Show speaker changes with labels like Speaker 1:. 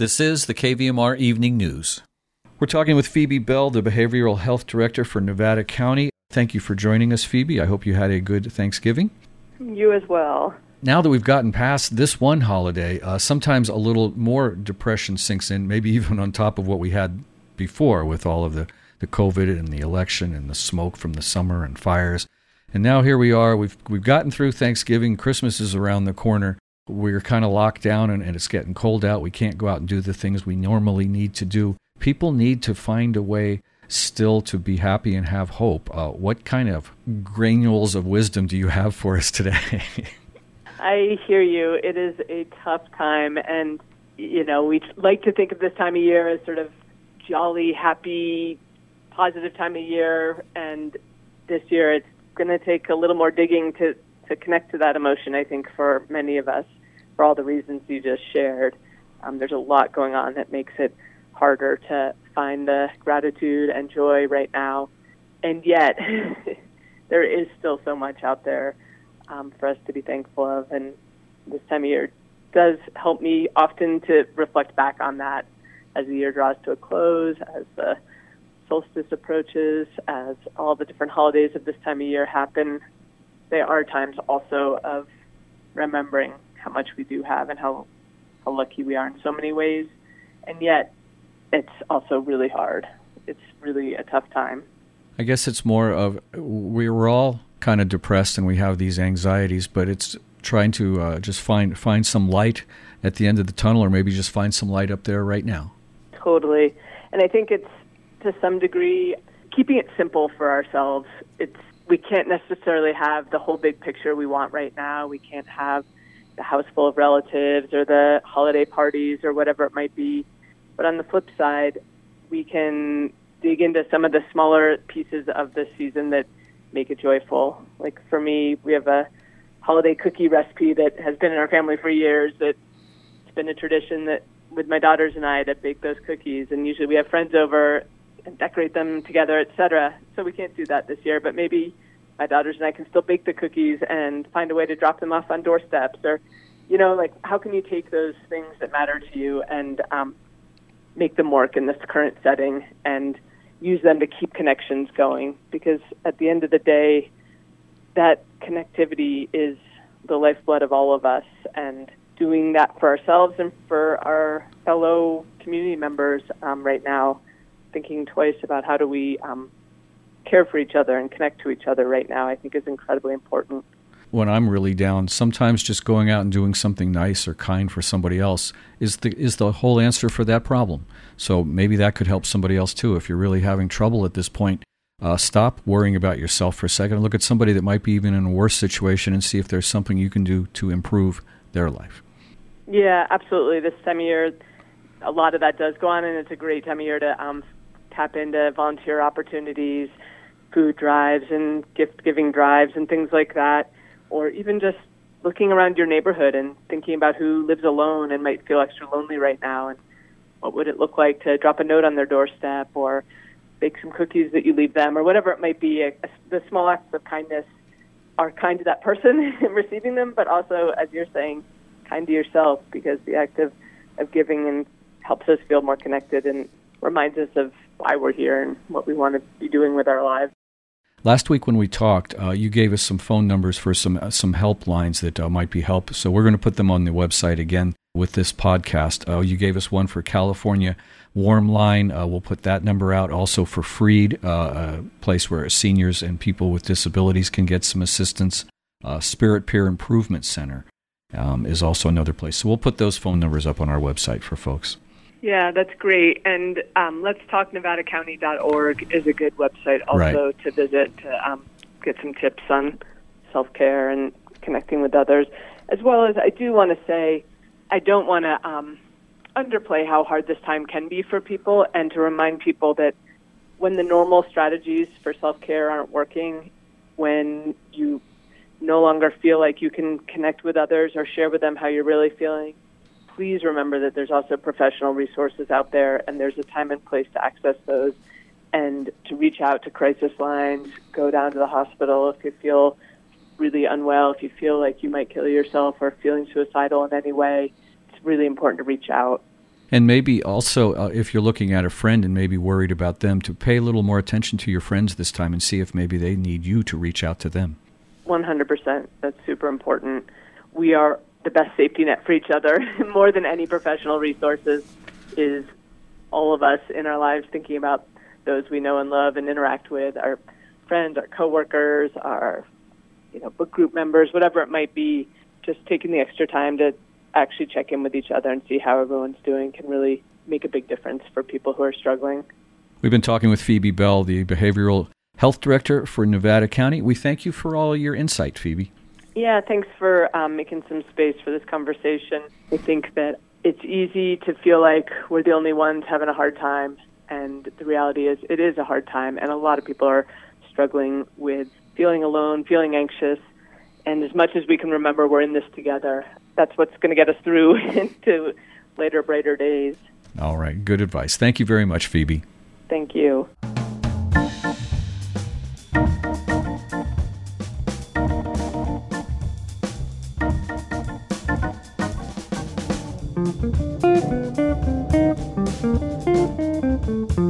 Speaker 1: This is the KVMR Evening News. We're talking with Phoebe Bell, the Behavioral Health Director for Nevada County. Thank you for joining us, Phoebe. I hope you had a good Thanksgiving.
Speaker 2: You as well.
Speaker 1: Now that we've gotten past this one holiday, uh, sometimes a little more depression sinks in, maybe even on top of what we had before with all of the, the COVID and the election and the smoke from the summer and fires. And now here we are. We've, we've gotten through Thanksgiving. Christmas is around the corner we're kind of locked down and, and, it's getting cold out. We can't go out and do the things we normally need to do. People need to find a way still to be happy and have hope. Uh, what kind of granules of wisdom do you have for us today?
Speaker 2: I hear you. It is a tough time, and you know we like to think of this time of year as sort of jolly, happy, positive time of year, and this year it's going to take a little more digging to to connect to that emotion. I think for many of us for all the reasons you just shared. Um, there's a lot going on that makes it harder to find the gratitude and joy right now. And yet, there is still so much out there um, for us to be thankful of. And this time of year does help me often to reflect back on that as the year draws to a close, as the solstice approaches, as all the different holidays of this time of year happen. They are times also of remembering how much we do have and how how lucky we are in so many ways, and yet it's also really hard. It's really a tough time.
Speaker 1: I guess it's more of we are all kind of depressed and we have these anxieties, but it's trying to uh, just find find some light at the end of the tunnel, or maybe just find some light up there right now.
Speaker 2: Totally, and I think it's to some degree keeping it simple for ourselves. It's we can't necessarily have the whole big picture we want right now. We can't have the house full of relatives or the holiday parties or whatever it might be. But on the flip side, we can dig into some of the smaller pieces of the season that make it joyful. Like for me, we have a holiday cookie recipe that has been in our family for years. That it's been a tradition that with my daughters and I to bake those cookies, and usually we have friends over and decorate them together, etc. So we can't do that this year, but maybe my daughters and I can still bake the cookies and find a way to drop them off on doorsteps or you know like how can you take those things that matter to you and um, make them work in this current setting and use them to keep connections going? Because at the end of the day that connectivity is the lifeblood of all of us and doing that for ourselves and for our fellow community members um, right now thinking twice about how do we um, care for each other and connect to each other right now, I think is incredibly important.
Speaker 1: When I'm really down, sometimes just going out and doing something nice or kind for somebody else is the is the whole answer for that problem. So maybe that could help somebody else too. If you're really having trouble at this point, uh, stop worrying about yourself for a second and look at somebody that might be even in a worse situation and see if there's something you can do to improve their life.
Speaker 2: Yeah, absolutely. This time of year, a lot of that does go on, and it's a great time of year to um, tap into volunteer opportunities food drives and gift giving drives and things like that, or even just looking around your neighborhood and thinking about who lives alone and might feel extra lonely right now and what would it look like to drop a note on their doorstep or bake some cookies that you leave them or whatever it might be. A, a, the small acts of kindness are kind to that person in receiving them, but also, as you're saying, kind to yourself because the act of, of giving and helps us feel more connected and reminds us of why we're here and what we want to be doing with our lives.
Speaker 1: Last week when we talked, uh, you gave us some phone numbers for some uh, some helplines that uh, might be help. So we're going to put them on the website again with this podcast. Uh, you gave us one for California Warm Line. Uh, we'll put that number out also for Freed, uh, a place where seniors and people with disabilities can get some assistance. Spirit Peer Improvement Center um, is also another place. So we'll put those phone numbers up on our website for folks.
Speaker 2: Yeah, that's great. And um, Let's Talk NevadaCounty.org is a good website also right. to visit to um, get some tips on self care and connecting with others. As well as, I do want to say, I don't want to um, underplay how hard this time can be for people and to remind people that when the normal strategies for self care aren't working, when you no longer feel like you can connect with others or share with them how you're really feeling, please remember that there's also professional resources out there, and there's a time and place to access those, and to reach out to crisis lines, go down to the hospital if you feel really unwell, if you feel like you might kill yourself or feeling suicidal in any way. It's really important to reach out.
Speaker 1: And maybe also, uh, if you're looking at a friend and maybe worried about them, to pay a little more attention to your friends this time and see if maybe they need you to reach out to them.
Speaker 2: 100%. That's super important. We are the best safety net for each other more than any professional resources is all of us in our lives thinking about those we know and love and interact with our friends, our coworkers, our you know book group members, whatever it might be. Just taking the extra time to actually check in with each other and see how everyone's doing can really make a big difference for people who are struggling.
Speaker 1: We've been talking with Phoebe Bell, the behavioral health director for Nevada County. We thank you for all your insight, Phoebe.
Speaker 2: Yeah, thanks for um, making some space for this conversation. I think that it's easy to feel like we're the only ones having a hard time, and the reality is it is a hard time, and a lot of people are struggling with feeling alone, feeling anxious, and as much as we can remember, we're in this together. That's what's going to get us through into later, brighter days.
Speaker 1: All right, good advice. Thank you very much, Phoebe.
Speaker 2: Thank you. Thank you.